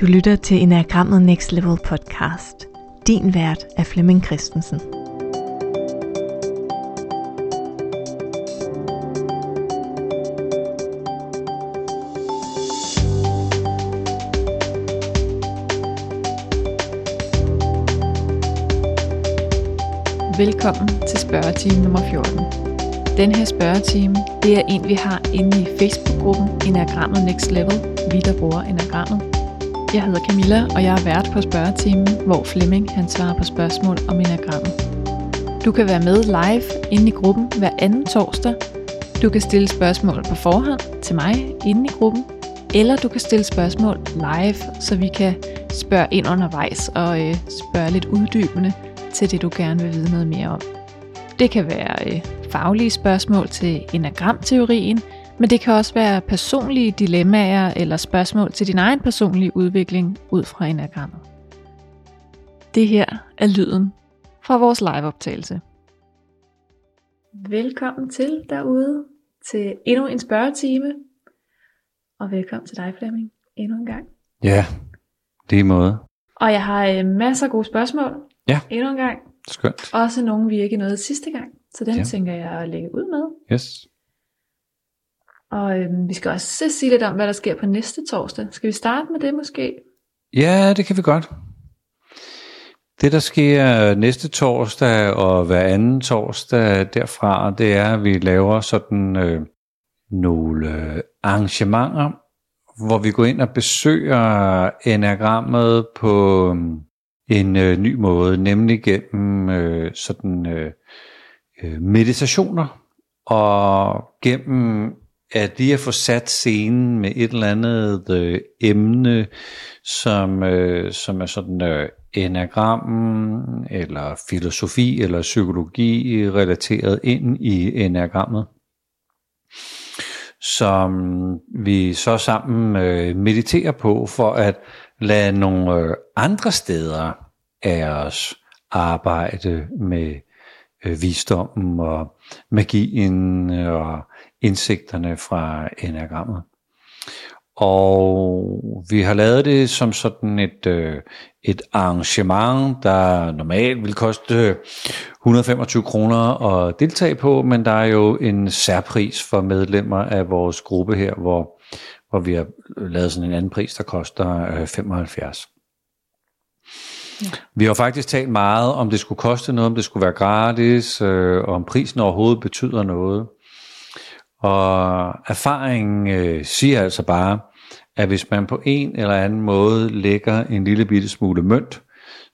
Du lytter til Enagrammet Next Level podcast. Din vært er Flemming Christensen. Velkommen til spørgetime nummer 14. Den her spørgetime, det er en, vi har inde i Facebook-gruppen Enagrammet Next Level, vi der bruger Enagrammet. Jeg hedder Camilla, og jeg er vært på spørgetimen, hvor Flemming han svarer på spørgsmål om Enagrammet. Du kan være med live inde i gruppen hver anden torsdag. Du kan stille spørgsmål på forhånd til mig inde i gruppen, eller du kan stille spørgsmål live, så vi kan spørge ind undervejs og øh, spørge lidt uddybende til det, du gerne vil vide noget mere om. Det kan være øh, faglige spørgsmål til enagramteorien, men det kan også være personlige dilemmaer eller spørgsmål til din egen personlige udvikling ud fra enagrammet. Det her er lyden fra vores liveoptagelse. Velkommen til derude til endnu en spørgetime. Og velkommen til dig Flemming endnu en gang. Ja, det er måde. Og jeg har øh, masser af gode spørgsmål Ja. endnu en gang. Skønt. Også nogle vi ikke nåede sidste gang. Så den Ja. ja. tænker jeg at lægge ud med. Yes. Og øhm, vi skal også sige lidt om, hvad der sker på næste torsdag. Skal vi starte med det måske? Ja, det kan vi godt. Det, der sker næste torsdag og hver anden torsdag derfra, det er, at vi laver sådan øh, nogle øh, arrangementer, hvor vi går ind og besøger enagrammet på øh, en øh, ny måde, nemlig gennem øh, sådan øh, øh meditationer og gennem at lige at få sat scenen med et eller andet øh, emne, som, øh, som er sådan øh, enagrammen, eller filosofi, eller psykologi relateret ind i enagrammet, som vi så sammen øh, mediterer på, for at lade nogle øh, andre steder af os arbejde med øh, visdommen og magien og indsigterne fra enagrammet. Og vi har lavet det som sådan et, øh, et arrangement, der normalt vil koste 125 kroner at deltage på, men der er jo en særpris for medlemmer af vores gruppe her, hvor, hvor vi har lavet sådan en anden pris, der koster øh, 75. Vi har faktisk talt meget om det skulle koste noget, om det skulle være gratis, øh, og om prisen overhovedet betyder noget. Og erfaringen øh, siger altså bare, at hvis man på en eller anden måde lægger en lille bitte smule mønt,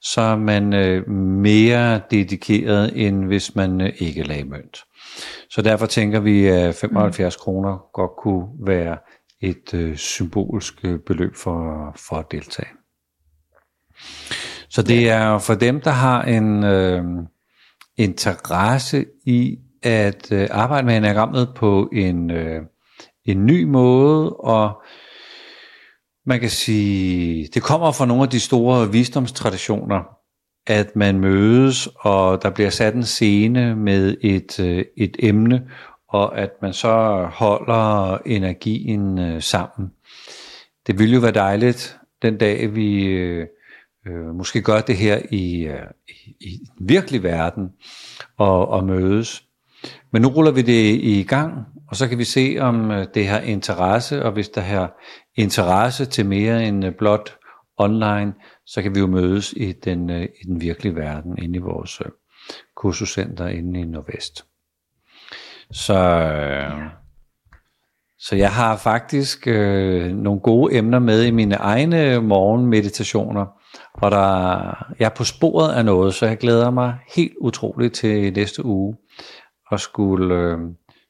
så er man øh, mere dedikeret, end hvis man øh, ikke lagde mønt. Så derfor tænker vi, at 75 kroner godt kunne være et øh, symbolsk øh, beløb for, for at deltage. Så det er for dem, der har en øh, interesse i at øh, arbejde med enagrammet på en, øh, en ny måde, og man kan sige, det kommer fra nogle af de store visdomstraditioner, at man mødes, og der bliver sat en scene med et, øh, et emne, og at man så holder energien øh, sammen. Det ville jo være dejligt den dag, vi øh, øh, måske gør det her i, øh, i, i den virkelige verden, og, og mødes. Men nu ruller vi det i gang, og så kan vi se, om øh, det har interesse, og hvis der har interesse til mere end øh, blot online, så kan vi jo mødes i den, øh, i den virkelige verden, inde i vores kursuscenter inde i Nordvest. Så, så jeg har faktisk øh, nogle gode emner med i mine egne morgenmeditationer, og der, jeg er på sporet af noget, så jeg glæder mig helt utroligt til næste uge og skulle, øh,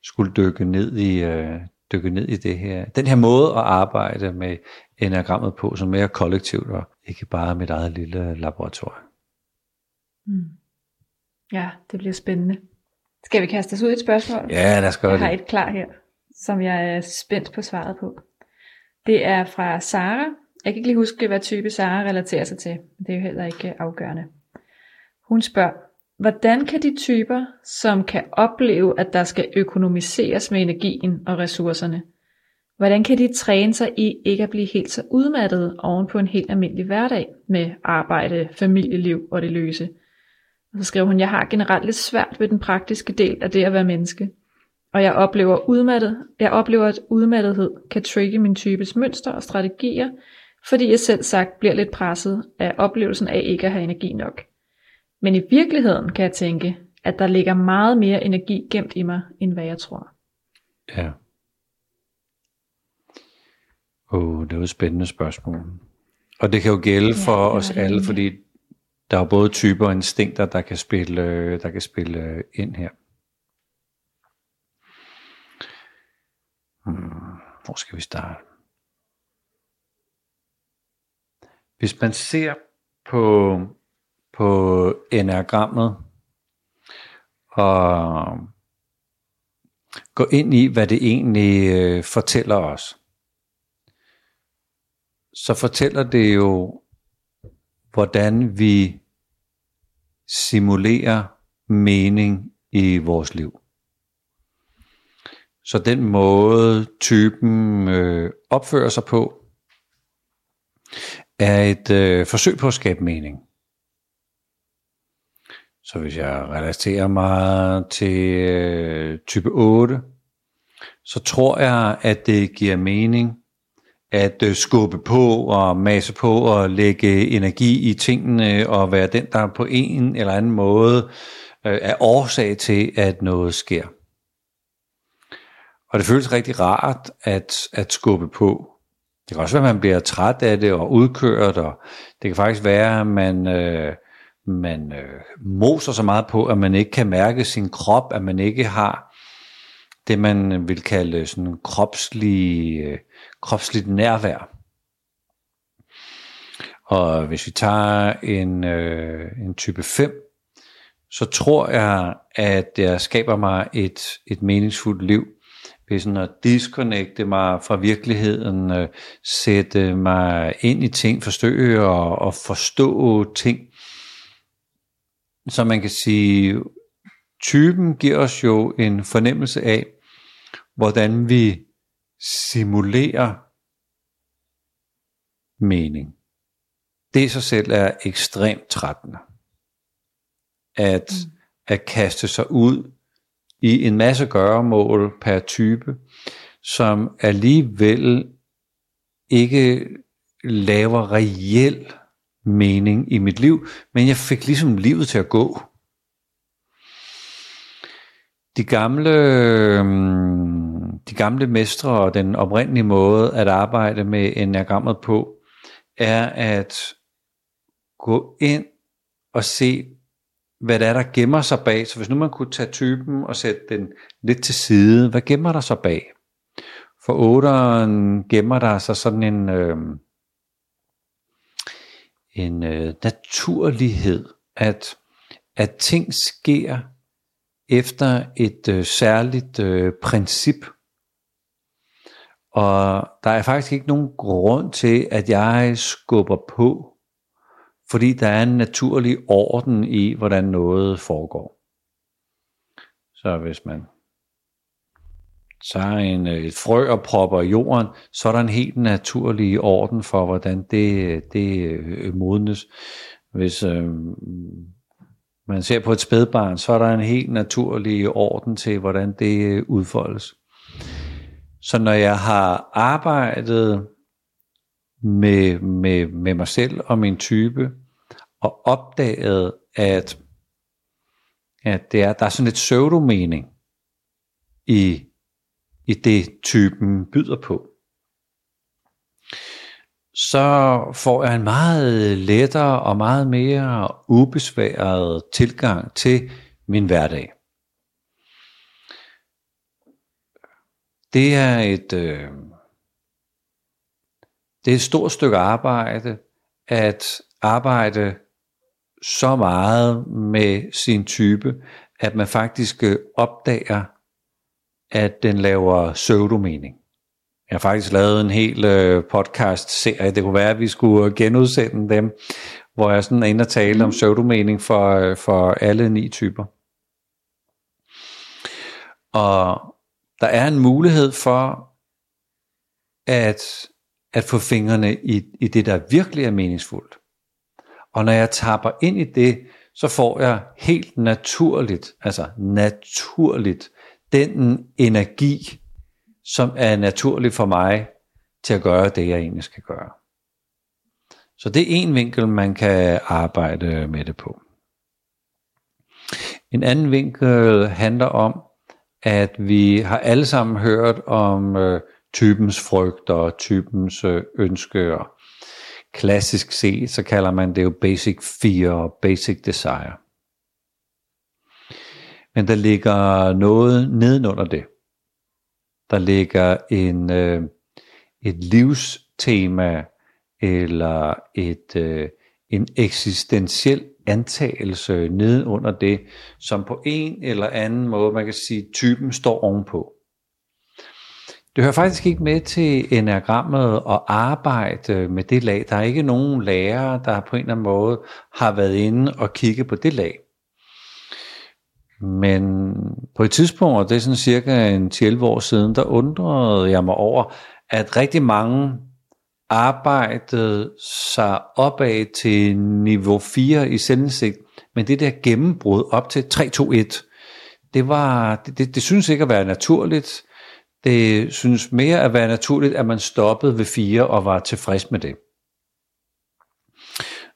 skulle dykke ned i øh, dykke ned i det her. Den her måde at arbejde med enagrammet på, som mere kollektivt og ikke bare mit eget lille laboratorium. Mm. Ja, det bliver spændende. Skal vi kaste os ud i et spørgsmål? Ja, lad os gøre jeg har det. et klar her, som jeg er spændt på svaret på. Det er fra Sara. Jeg kan ikke lige huske, hvad type Sara relaterer sig til. Det er jo heller ikke afgørende. Hun spørger, hvordan kan de typer, som kan opleve, at der skal økonomiseres med energien og ressourcerne, Hvordan kan de træne sig i ikke at blive helt så udmattet oven på en helt almindelig hverdag med arbejde, familieliv og det løse? Og så skriver hun, jeg har generelt lidt svært ved den praktiske del af det at være menneske. Og jeg oplever, udmattet, jeg oplever, at udmattethed kan trigge min types mønster og strategier, fordi jeg selv sagt bliver lidt presset af oplevelsen af ikke at have energi nok. Men i virkeligheden kan jeg tænke, at der ligger meget mere energi gemt i mig, end hvad jeg tror. Ja. Oh, det er jo et spændende spørgsmål. Og det kan jo gælde ja, for os alle, egentlig. fordi der er både typer og instinkter, der kan spille, der kan spille ind her. Hmm, hvor skal vi starte? Hvis man ser på, på enagrammet og gå ind i, hvad det egentlig øh, fortæller os, så fortæller det jo, hvordan vi simulerer mening i vores liv. Så den måde typen øh, opfører sig på, er et øh, forsøg på at skabe mening. Så hvis jeg relaterer mig til øh, type 8, så tror jeg, at det giver mening at øh, skubbe på og masse på og lægge energi i tingene og være den, der på en eller anden måde øh, er årsag til, at noget sker. Og det føles rigtig rart at, at skubbe på. Det kan også være, at man bliver træt af det og udkørt, og det kan faktisk være, at man, øh, man øh, moser så meget på, at man ikke kan mærke sin krop, at man ikke har det, man vil kalde sådan kropslig, øh, kropsligt nærvær. Og hvis vi tager en, øh, en type 5, så tror jeg, at jeg skaber mig et, et meningsfuldt liv ved sådan at disconnecte mig fra virkeligheden, øh, sætte mig ind i ting, forsøge og, og forstå ting. Så man kan sige, typen giver os jo en fornemmelse af, hvordan vi simulerer mening. Det i sig selv er ekstremt trættende. At, mm. at kaste sig ud i en masse gøremål per type, som alligevel ikke laver reel mening i mit liv, men jeg fik ligesom livet til at gå. De gamle, øhm, de gamle mestre og den oprindelige måde at arbejde med enagrammet på, er at gå ind og se, hvad det er, der gemmer sig bag. Så hvis nu man kunne tage typen og sætte den lidt til side, hvad gemmer der sig bag? For otteren gemmer der sig sådan en, øh, en øh, naturlighed, at, at ting sker efter et øh, særligt øh, princip. Og der er faktisk ikke nogen grund til, at jeg skubber på fordi der er en naturlig orden i, hvordan noget foregår. Så hvis man tager en, øh, et frø og propper i jorden, så er der en helt naturlig orden for, hvordan det, det øh, modnes. Hvis øh, man ser på et spædbarn, så er der en helt naturlig orden til, hvordan det øh, udfoldes. Så når jeg har arbejdet med, med, med mig selv og min type, og opdaget, at, at det er, der er sådan et pseudomening i, i det, typen byder på. Så får jeg en meget lettere og meget mere ubesværet tilgang til min hverdag. Det er et, øh, det er et stort stykke arbejde at arbejde så meget med sin type, at man faktisk øh, opdager, at den laver pseudomening. Jeg har faktisk lavet en hel øh, podcast-serie, det kunne være, at vi skulle genudsende dem, hvor jeg sådan er inde og tale om mm. pseudomening for, øh, for alle ni typer. Og der er en mulighed for at, at få fingrene i, i det, der virkelig er meningsfuldt. Og når jeg tapper ind i det, så får jeg helt naturligt, altså naturligt, den energi, som er naturlig for mig til at gøre det, jeg egentlig skal gøre. Så det er en vinkel, man kan arbejde med det på. En anden vinkel handler om, at vi har alle sammen hørt om øh, typens frygt og typens øh, ønsker. Klassisk set, så kalder man det jo basic fear og basic desire. Men der ligger noget nedenunder det. Der ligger en, øh, et livstema eller et, øh, en eksistentiel antagelse nedenunder det, som på en eller anden måde, man kan sige, typen står ovenpå. Det hører faktisk ikke med til enagrammet at arbejde med det lag. Der er ikke nogen lærer, der på en eller anden måde har været inde og kigge på det lag. Men på et tidspunkt, og det er sådan cirka en 11 år siden, der undrede jeg mig over, at rigtig mange arbejdede sig opad til niveau 4 i selvindsigt, men det der gennembrud op til 3-2-1, det, var, det, det, det synes ikke at være naturligt. Det synes mere at være naturligt, at man stoppede ved 4 og var tilfreds med det.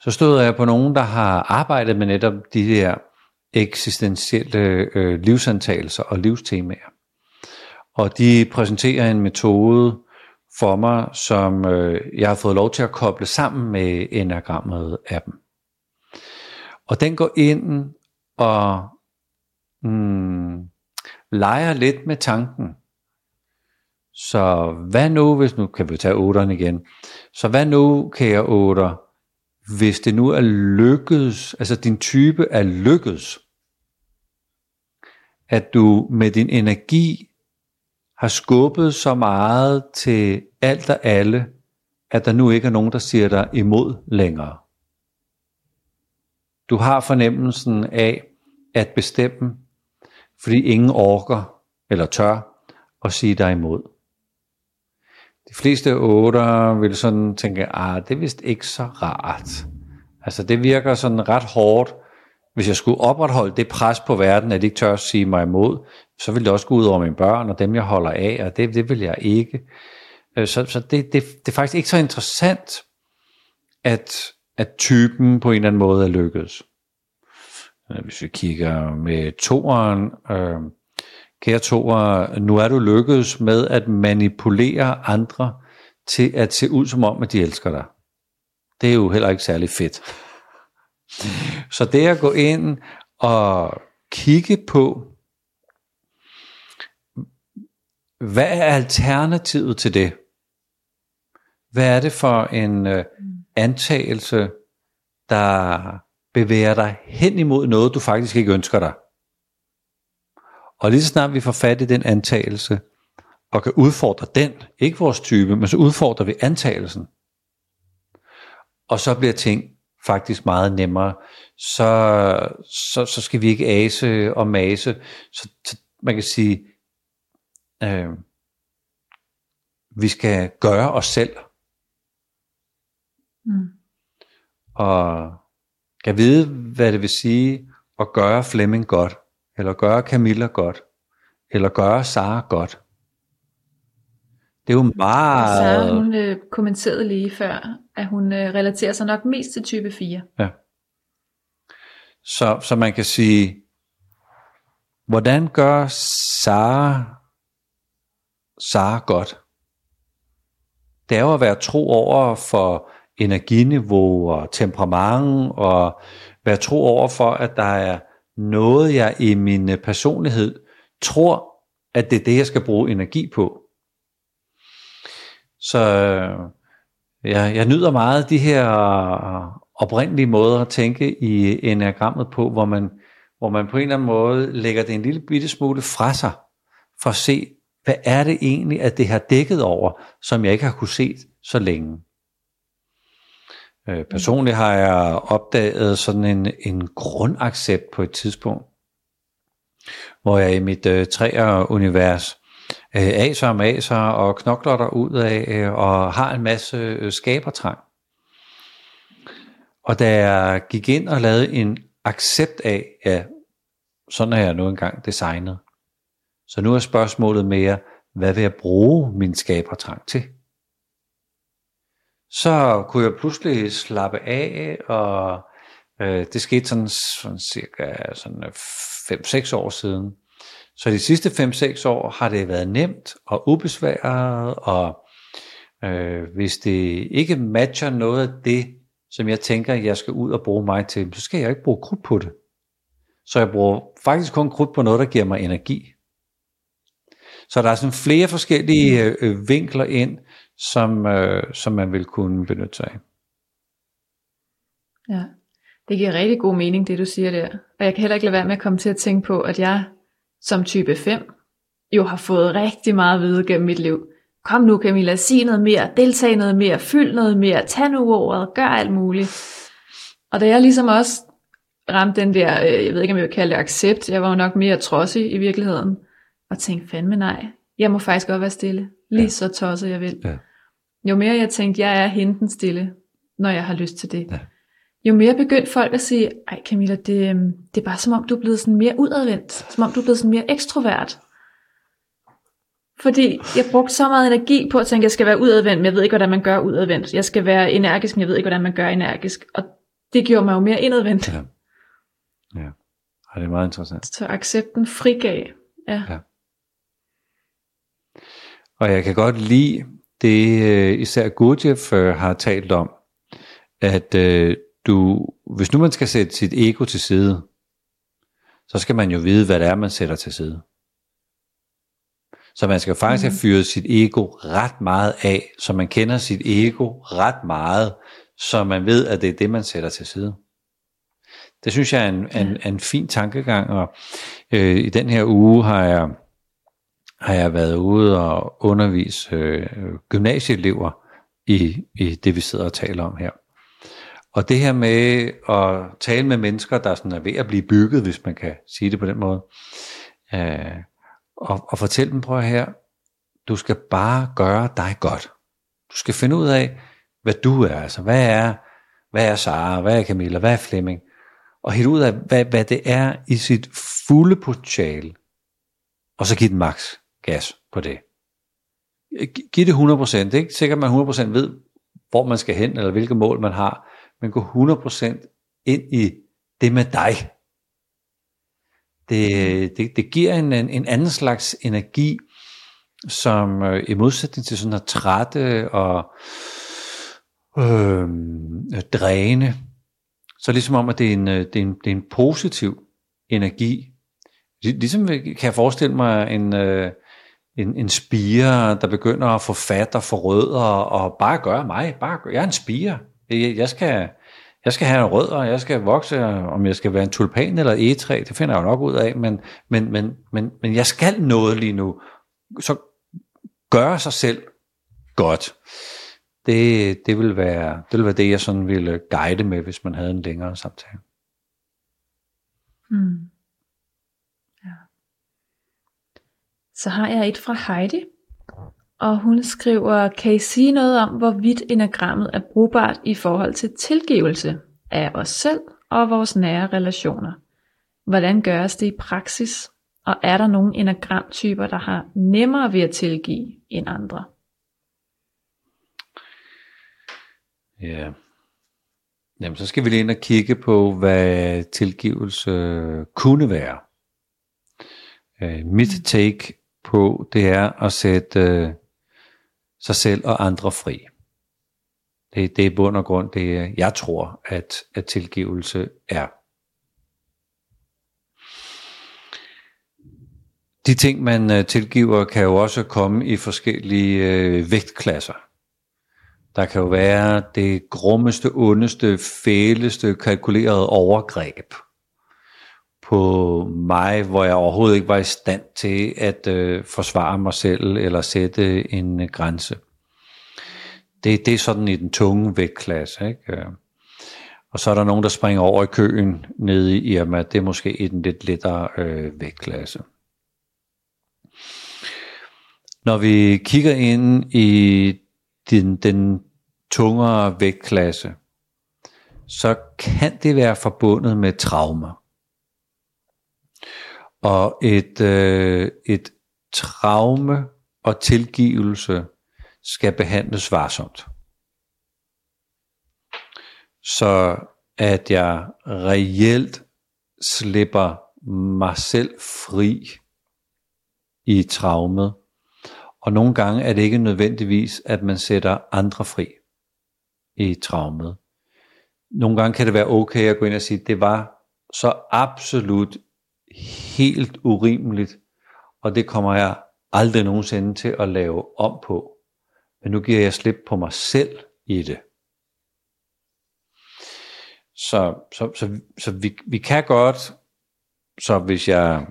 Så stod jeg på nogen, der har arbejdet med netop de her eksistentielle øh, livsantagelser og livstemaer. Og de præsenterer en metode for mig, som øh, jeg har fået lov til at koble sammen med enagrammet af dem. Og den går ind og mm, leger lidt med tanken. Så hvad nu, hvis nu kan vi tage 8'eren igen. Så hvad nu, kære 8'er, hvis det nu er lykkedes, altså din type er lykkedes, at du med din energi har skubbet så meget til alt og alle, at der nu ikke er nogen, der siger dig imod længere. Du har fornemmelsen af at bestemme, fordi ingen orker eller tør at sige dig imod. De fleste otter vil sådan tænke, ah, det er vist ikke så rart. Altså det virker sådan ret hårdt, hvis jeg skulle opretholde det pres på verden, at de ikke tør at sige mig imod, så ville det også gå ud over mine børn og dem, jeg holder af, og det, det vil jeg ikke. Øh, så, så det, det, det er faktisk ikke så interessant, at, at typen på en eller anden måde er lykkedes. Øh, hvis vi kigger med toeren, øh, kære toer, nu er du lykkedes med at manipulere andre til at se ud som om, at de elsker dig. Det er jo heller ikke særlig fedt. Så det at gå ind og kigge på, hvad er alternativet til det? Hvad er det for en øh, antagelse, der bevæger dig hen imod noget, du faktisk ikke ønsker dig? Og lige så snart vi får fat i den antagelse, og kan udfordre den, ikke vores type, men så udfordrer vi antagelsen. Og så bliver ting faktisk meget nemmere. Så, så, så skal vi ikke ase og mase. Så, så man kan sige, øh, vi skal gøre os selv. Mm. Og kan vide, hvad det vil sige at gøre Flemming godt, eller gøre Camilla godt, eller gøre Sara godt. Det er jo meget... Sara, hun øh, kommenterede lige før, at hun øh, relaterer sig nok mest til type 4. Ja. Så, så man kan sige, hvordan gør Sara Sara godt? Det er jo at være tro over for energiniveau og temperament, og være tro over for, at der er noget, jeg i min øh, personlighed tror, at det er det, jeg skal bruge energi på. Så øh, jeg, jeg nyder meget de her øh, oprindelige måder at tænke i enagrammet på, hvor man, hvor man på en eller anden måde lægger det en lille bitte smule fra sig, for at se, hvad er det egentlig, at det har dækket over, som jeg ikke har kunne se så længe. Øh, personligt har jeg opdaget sådan en, en grundaccept på et tidspunkt, hvor jeg i mit øh, træer-univers øh, aser og maser og knokler der ud af øh, og har en masse øh, skabertrang. Og da jeg gik ind og lavede en accept af, ja, sådan er jeg nu engang designet. Så nu er spørgsmålet mere, hvad vil jeg bruge min skabertrang til? Så kunne jeg pludselig slappe af, og øh, det skete sådan, sådan cirka sådan øh, 5-6 år siden. Så de sidste 5-6 år har det været nemt og ubesværet, og øh, hvis det ikke matcher noget af det, som jeg tænker, jeg skal ud og bruge mig til, så skal jeg ikke bruge krudt på det. Så jeg bruger faktisk kun krudt på noget, der giver mig energi. Så der er sådan flere forskellige øh, øh vinkler ind, som, øh, som man vil kunne benytte sig af. Ja, det giver rigtig god mening, det du siger der. Og jeg kan heller ikke lade være med at komme til at tænke på, at jeg som type 5 jo har fået rigtig meget at vide gennem mit liv. Kom nu Camilla, sig noget mere, deltag noget mere, fyld noget mere, tag nu ordet, gør alt muligt. Og da jeg ligesom også ramte den der, øh, jeg ved ikke om jeg vil kalde det accept, jeg var jo nok mere trodsig i virkeligheden, og tænkte fandme nej, jeg må faktisk godt være stille, lige ja. så tosset jeg vil. Ja. Jo mere jeg tænkte, jeg er henten stille, når jeg har lyst til det. Ja. Jo mere begyndte folk at sige, ej Camilla, det, øhm, det er bare som om du er blevet sådan mere udadvendt, som om du er blevet sådan mere ekstrovert. Fordi jeg brugte så meget energi på at tænke, at jeg skal være udadvendt, men jeg ved ikke, hvordan man gør udadvendt. Jeg skal være energisk, men jeg ved ikke, hvordan man gør energisk. Og det gjorde mig jo mere indadvendt. Ja. Ja, ja det er meget interessant. Så accepten frigav. Ja. ja. Og jeg kan godt lide det, øh, især Gurdjieff øh, har talt om, at øh, du, hvis nu man skal sætte sit ego til side, så skal man jo vide, hvad det er, man sætter til side. Så man skal faktisk mm. have fyret sit ego ret meget af, så man kender sit ego ret meget, så man ved, at det er det, man sætter til side. Det synes jeg er en, en, en fin tankegang, og øh, i den her uge har jeg, har jeg været ude og undervise øh, gymnasieelever i, i det, vi sidder og taler om her. Og det her med at tale med mennesker, der sådan er ved at blive bygget, hvis man kan sige det på den måde, øh, og, og fortælle dem, prøv her, du skal bare gøre dig godt. Du skal finde ud af, hvad du er, altså hvad er, hvad er Sara, hvad er Camilla, hvad er Flemming, og helt ud af, hvad, hvad det er i sit fulde potentiale, og så give den maks gas på det. Giv det 100%, det er ikke sikkert, at man 100% ved, hvor man skal hen, eller hvilke mål man har, men gå 100% ind i det med dig. Det, det, det giver en, en, anden slags energi, som øh, i modsætning til sådan at trætte og øh, dræne, så ligesom om, at det er en, øh, det er en, det er en positiv energi. Ligesom kan jeg forestille mig en, øh, en, en spire, der begynder at få fat og få rødder og bare gøre mig. Bare, jeg er en spire. Jeg, jeg, skal, jeg skal have rødder, jeg skal vokse, om jeg skal være en tulpan eller et egetræ, det finder jeg jo nok ud af, men, men, men, men, men jeg skal noget lige nu. Så gøre sig selv godt. Det, det, vil være, det vil være det, jeg sådan ville guide med, hvis man havde en længere samtale. Mm. Så har jeg et fra Heidi, og hun skriver, kan I sige noget om, hvorvidt enagrammet er brugbart i forhold til tilgivelse af os selv og vores nære relationer? Hvordan gøres det i praksis? Og er der nogle enagramtyper, der har nemmere ved at tilgive end andre? Ja. Jamen, så skal vi lige ind og kigge på, hvad tilgivelse kunne være. Øh, mit take på, det er at sætte øh, sig selv og andre fri. Det, det er bund og grund, det jeg tror, at, at tilgivelse er. De ting, man øh, tilgiver, kan jo også komme i forskellige øh, vægtklasser. Der kan jo være det grummeste, ondeste, fæleste, kalkulerede overgreb på mig, hvor jeg overhovedet ikke var i stand til at øh, forsvare mig selv eller sætte en øh, grænse. Det, det er sådan i den tunge vægtklasse. Ikke? Øh. Og så er der nogen, der springer over i køen nede i Irma. Det er måske i den lidt lettere øh, vægtklasse. Når vi kigger ind i den, den tungere vægtklasse, så kan det være forbundet med traumer. Og et, øh, et traume og tilgivelse skal behandles varsomt. Så at jeg reelt slipper mig selv fri i traumet. Og nogle gange er det ikke nødvendigvis, at man sætter andre fri i traumet. Nogle gange kan det være okay at gå ind og sige, det var så absolut helt urimeligt, og det kommer jeg aldrig nogensinde til at lave om på. Men nu giver jeg slip på mig selv i det. Så, så, så, så vi, vi kan godt, så hvis jeg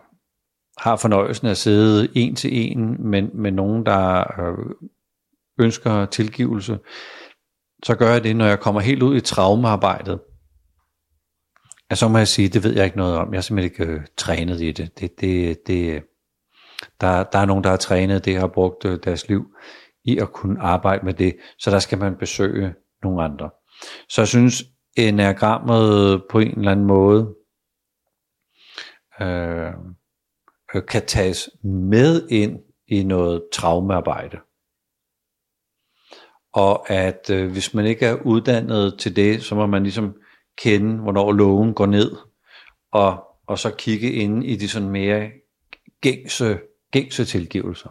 har fornøjelsen af at sidde en til en med, med nogen, der øh, ønsker tilgivelse, så gør jeg det, når jeg kommer helt ud i traumearbejdet. Ja, så må jeg sige, det ved jeg ikke noget om. Jeg er simpelthen ikke øh, trænet i det. det, det, det der, der er nogen, der har trænet det, har brugt øh, deres liv i at kunne arbejde med det, så der skal man besøge nogle andre. Så jeg synes, enagrammet på en eller anden måde øh, øh, kan tages med ind i noget traumearbejde. Og at øh, hvis man ikke er uddannet til det, så må man ligesom kende, hvornår loven går ned, og, og så kigge ind i de sådan mere gængse, gængse tilgivelser.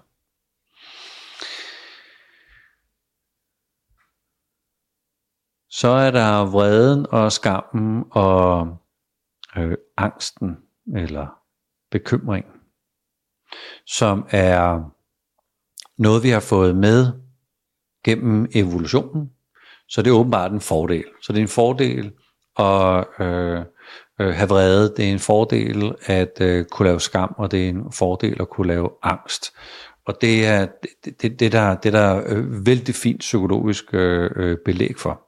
Så er der vreden og skammen og øh, angsten eller bekymring, som er noget, vi har fået med gennem evolutionen. Så det er åbenbart en fordel. Så det er en fordel og øh, øh, have vrede, det er en fordel at øh, kunne lave skam, og det er en fordel at kunne lave angst. Og det er det, det, det der, det der øh, vældig fint psykologisk øh, øh belæg for.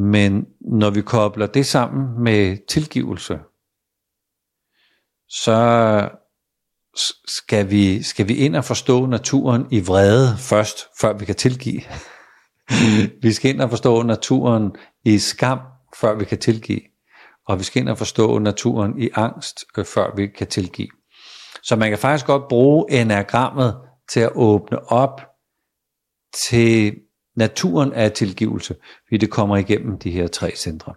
Men når vi kobler det sammen med tilgivelse, så skal vi, skal vi ind og forstå naturen i vrede først, før vi kan tilgive. vi skal ind og forstå naturen i skam, før vi kan tilgive. Og vi skal ind og forstå naturen i angst, øh, før vi kan tilgive. Så man kan faktisk godt bruge enagrammet til at åbne op til naturen af tilgivelse, fordi det kommer igennem de her tre centre.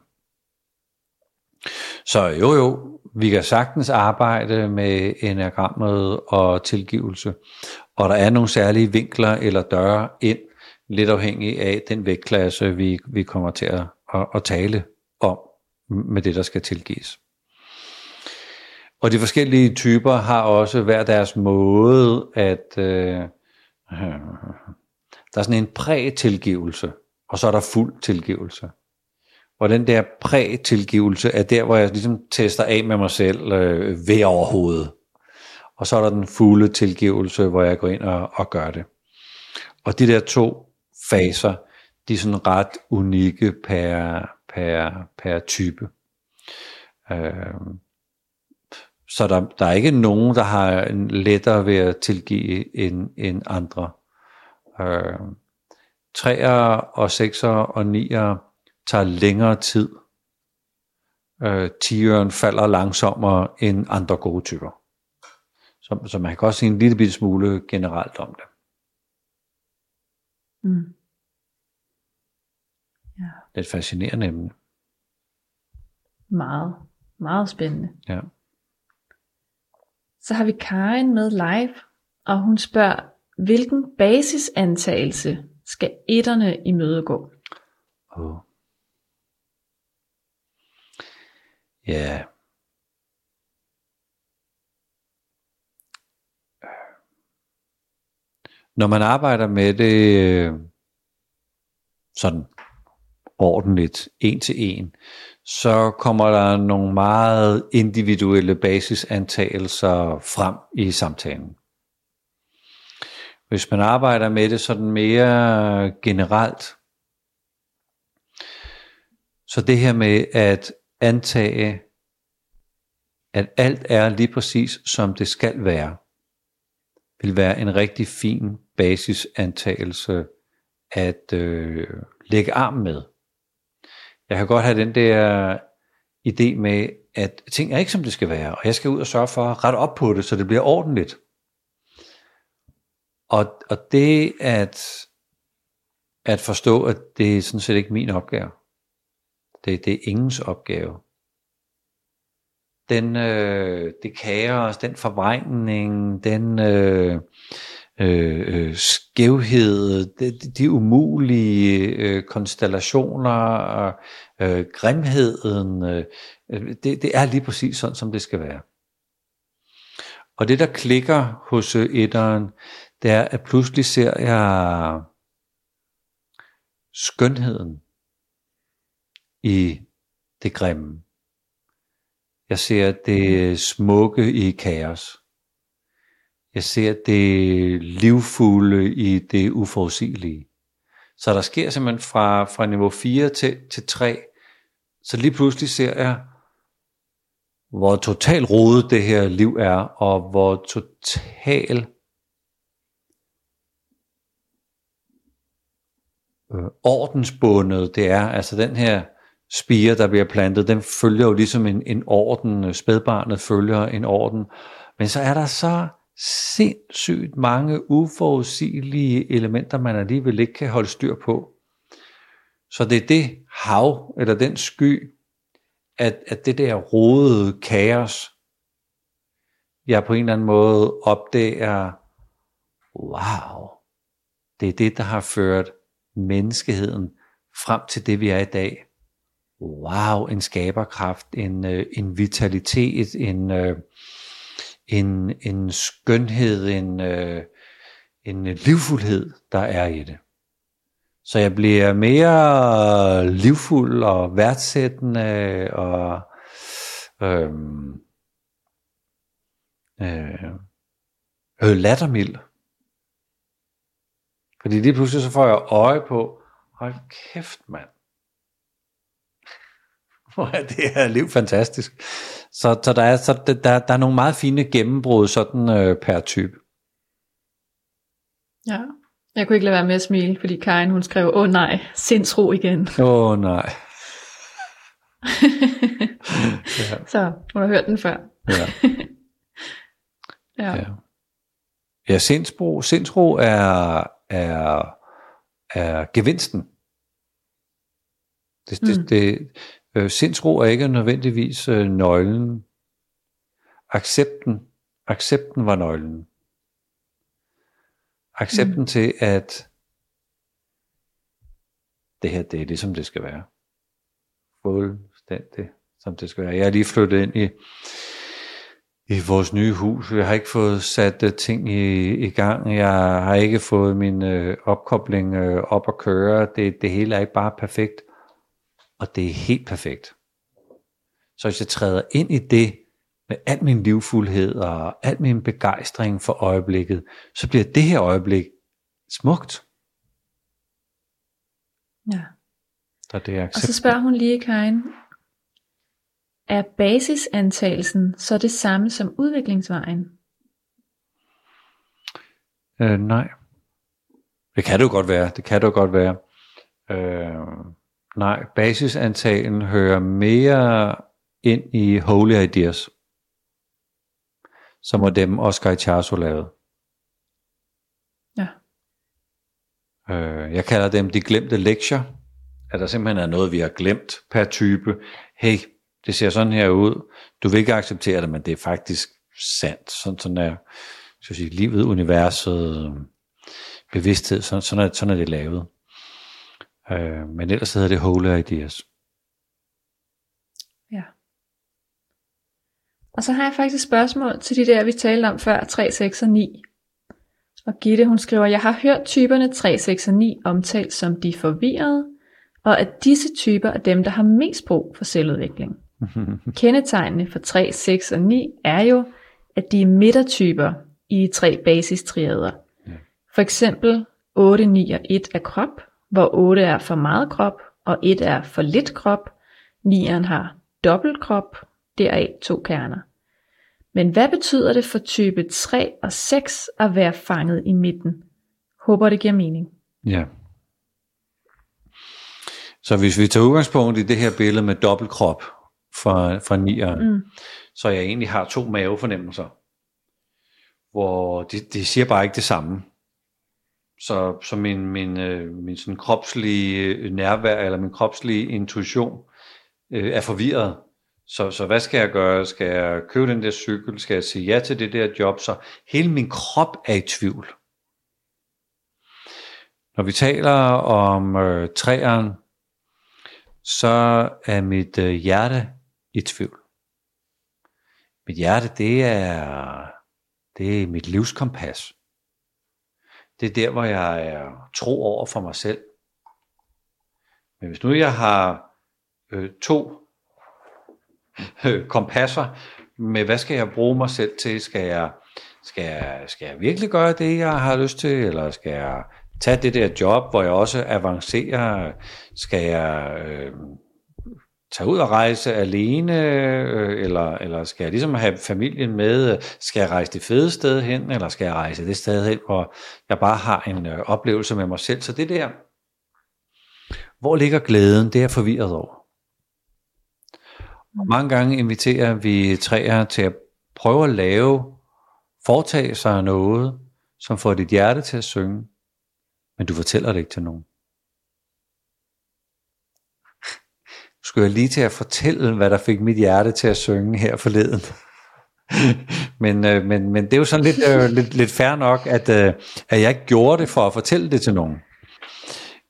Så jo jo, vi kan sagtens arbejde med enagrammet og tilgivelse, og der er nogle særlige vinkler eller døre ind, lidt afhængig af den vægtklasse, vi, vi kommer til at, at, at tale om med det, der skal tilgives. Og de forskellige typer har også hver deres måde at... Øh, der er sådan en præ-tilgivelse, og så er der fuld tilgivelse. Og den der præ-tilgivelse er der, hvor jeg ligesom tester af med mig selv øh, ved overhovedet. Og så er der den fulde tilgivelse, hvor jeg går ind og, og gør det. Og de der to faser, de er sådan ret unikke per, per, per type. Øh, så der, der er ikke nogen, der har en lettere ved at tilgive end, end andre. Øh, træer og sekser og nier tager længere tid. Øh, tieren falder langsommere end andre gode typer. Så, så man kan godt sige en lille bitte smule generelt om det. Mm. Ja. Det er et fascinerende emne. Meget, meget spændende. Ja. Så har vi Karin med live, og hun spørger, hvilken basisantagelse skal etterne imødegå? Oh. Ja. Når man arbejder med det øh, sådan ordentligt, en til en, så kommer der nogle meget individuelle basisantagelser frem i samtalen. Hvis man arbejder med det sådan mere generelt, så det her med at antage, at alt er lige præcis som det skal være, vil være en rigtig fin basisantagelse at øh, lægge arm med. Jeg kan godt have den der idé med, at ting er ikke som det skal være, og jeg skal ud og sørge for at rette op på det, så det bliver ordentligt. Og, og det at, at forstå, at det er sådan set ikke min opgave. Det, det er ingens opgave. Den, øh, det kaos, den forvrængning, den øh, øh, øh, skævhed, de, de umulige øh, konstellationer, øh, grimheden, øh, øh, det, det er lige præcis sådan, som det skal være. Og det, der klikker hos øh, etteren, det er, at pludselig ser jeg skønheden i det grimme. Jeg ser det smukke i kaos. Jeg ser det livfulde i det uforudsigelige. Så der sker simpelthen fra, fra niveau 4 til, til 3, så lige pludselig ser jeg, hvor totalt rodet det her liv er, og hvor total øh, ordensbundet det er. Altså den her spire, der bliver plantet, den følger jo ligesom en, en orden, spædbarnet følger en orden. Men så er der så sindssygt mange uforudsigelige elementer, man alligevel ikke kan holde styr på. Så det er det hav, eller den sky, at, at det der rodede kaos, jeg på en eller anden måde opdager, wow, det er det, der har ført menneskeheden frem til det, vi er i dag. Wow, en skaberkraft, en, øh, en vitalitet, en, øh, en, en skønhed, en, øh, en livfuldhed, der er i det. Så jeg bliver mere livfuld og værdsættende og øhm, øh, øh, lattermild. Fordi lige pludselig så får jeg øje på, hold kæft mand, er det her liv fantastisk. Så, så, der, er, så der, der er nogle meget fine gennembrud sådan øh, per type. Ja, jeg kunne ikke lade være med at smile, fordi Karin hun skrev, åh nej, sindsro igen. Åh oh, nej. ja. Så hun har hørt den før. ja. ja. ja. Ja, sindsro, sindsro er, er, er gevinsten. Det, det, mm. det, øh, sindsro er ikke nødvendigvis øh, nøglen. Accepten, accepten var nøglen. Accepten mm. til, at det her, det er det, som det skal være. Fuldstændig, som det skal være. Jeg er lige flyttet ind i, i vores nye hus. Jeg har ikke fået sat uh, ting i, i gang. Jeg har ikke fået min uh, opkobling uh, op at køre. Det, det hele er ikke bare perfekt. Og det er helt perfekt. Så hvis jeg træder ind i det, med al min livfuldhed og al min begejstring for øjeblikket, så bliver det her øjeblik smukt. Ja. Så det er og så spørger hun lige, Karin, er basisantagelsen så det samme som udviklingsvejen? Øh, nej. Det kan det jo godt være. Det kan det jo godt være. Øh, nej, basisantagelsen hører mere ind i Holy Ideas som var dem Oscar Icharso lavede. Ja. Øh, jeg kalder dem de glemte lektier, at der simpelthen er noget, vi har glemt per type. Hey, det ser sådan her ud. Du vil ikke acceptere det, men det er faktisk sandt. Sådan, sådan er så sige, livet, universet, bevidsthed, sådan, sådan, er, sådan er det lavet. Øh, men ellers hedder det Holy Ideas. Og så har jeg faktisk et spørgsmål til de der, vi talte om før, 3, 6 og 9. Og Gitte, hun skriver, jeg har hørt typerne 3, 6 og 9 omtalt som de forvirrede, og at disse typer er dem, der har mest brug for selvudvikling. Kendetegnene for 3, 6 og 9 er jo, at de er midtertyper i tre basistriader. For eksempel 8, 9 og 1 er krop, hvor 8 er for meget krop, og 1 er for lidt krop. 9'eren har dobbelt krop, deraf to kerner. Men hvad betyder det for type 3 og 6 at være fanget i midten? Håber det giver mening. Ja. Så hvis vi tager udgangspunkt i det her billede med dobbeltkrop fra, fra nieren, mm. så jeg egentlig har to mavefornemmelser, hvor de, de siger bare ikke det samme. Så, så min, min, øh, min sådan kropslige øh, nærvær, eller min kropslige intuition, øh, er forvirret. Så, så hvad skal jeg gøre? Skal jeg købe den der cykel? Skal jeg sige ja til det der job? Så hele min krop er i tvivl. Når vi taler om øh, træeren, så er mit øh, hjerte i tvivl. Mit hjerte, det er, det er mit livskompas. Det er der, hvor jeg er tro over for mig selv. Men hvis nu jeg har øh, to øh, kompasser med, hvad skal jeg bruge mig selv til? Skal jeg, skal, jeg, skal jeg virkelig gøre det, jeg har lyst til? Eller skal jeg tage det der job, hvor jeg også avancerer? Skal jeg øh, tage ud og rejse alene? Øh, eller, eller skal jeg ligesom have familien med? Skal jeg rejse det fede sted hen? Eller skal jeg rejse det sted hen, hvor jeg bare har en øh, oplevelse med mig selv? Så det der, hvor ligger glæden? Det er jeg forvirret over. Og mange gange inviterer vi træer til at prøve at lave, foretage sig noget, som får dit hjerte til at synge, men du fortæller det ikke til nogen. Skulle jeg lige til at fortælle, hvad der fik mit hjerte til at synge her forleden. men, øh, men, men det er jo sådan lidt, øh, lidt, lidt fair nok, at, øh, at jeg ikke gjorde det for at fortælle det til nogen.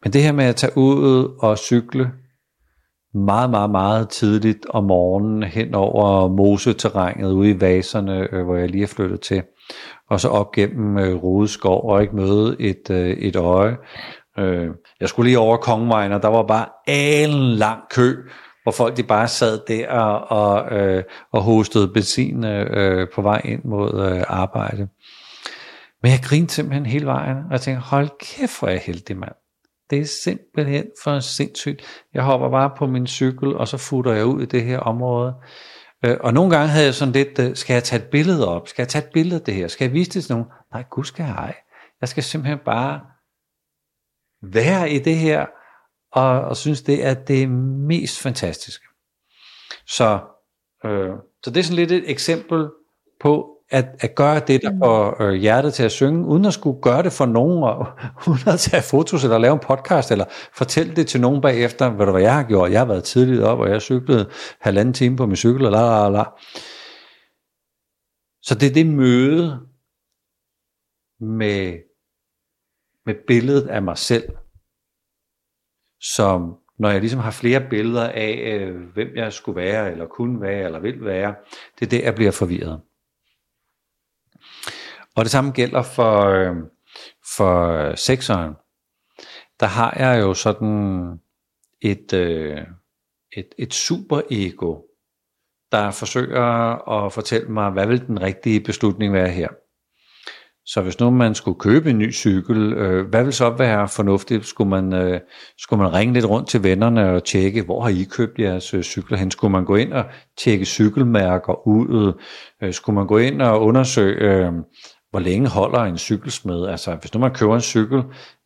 Men det her med at tage ud og cykle meget, meget, meget tidligt om morgenen hen over moseterrænet ude i vaserne, øh, hvor jeg lige er flyttet til, og så op gennem øh, Rodeskov og ikke møde et, øh, et øje. Øh, jeg skulle lige over Kongevejen, og der var bare en lang kø, hvor folk de bare sad der og, og, øh, og hostede benzin øh, på vej ind mod øh, arbejde. Men jeg grinede simpelthen hele vejen, og jeg tænkte, hold kæft, hvor er jeg heldig, mand. Det er simpelthen for sindssygt. Jeg hopper bare på min cykel, og så futter jeg ud i det her område. Øh, og nogle gange havde jeg sådan lidt, øh, skal jeg tage et billede op? Skal jeg tage et billede af det her? Skal jeg vise det til nogen? Nej, gud skal jeg ej. Jeg skal simpelthen bare være i det her, og, og synes, det er det mest fantastiske. Så, øh, så det er sådan lidt et eksempel på, at, at gøre det, der mm. får øh, hjertet til at synge, uden at skulle gøre det for nogen, og, uden at tage fotos, eller lave en podcast, eller fortælle det til nogen bagefter, hvad det var, jeg har gjort. Jeg har været tidligt op, og jeg cyklet halvanden time på min cykel, og la, la, la. Så det er det møde med, med billedet af mig selv, som når jeg ligesom har flere billeder af, øh, hvem jeg skulle være, eller kunne være, eller vil være, det er det, jeg bliver forvirret. Og det samme gælder for, øh, for sekseren. Der har jeg jo sådan et, øh, et, et super-ego, der forsøger at fortælle mig, hvad vil den rigtige beslutning være her. Så hvis nu man skulle købe en ny cykel, øh, hvad vil så være fornuftigt? Skulle man, øh, skulle man ringe lidt rundt til vennerne og tjekke, hvor har I købt jeres øh, cykler hen? Skulle man gå ind og tjekke cykelmærker ud? Øh, skulle man gå ind og undersøge, øh, hvor længe holder en cykelsmed? Altså, hvis nu man køber en cykel,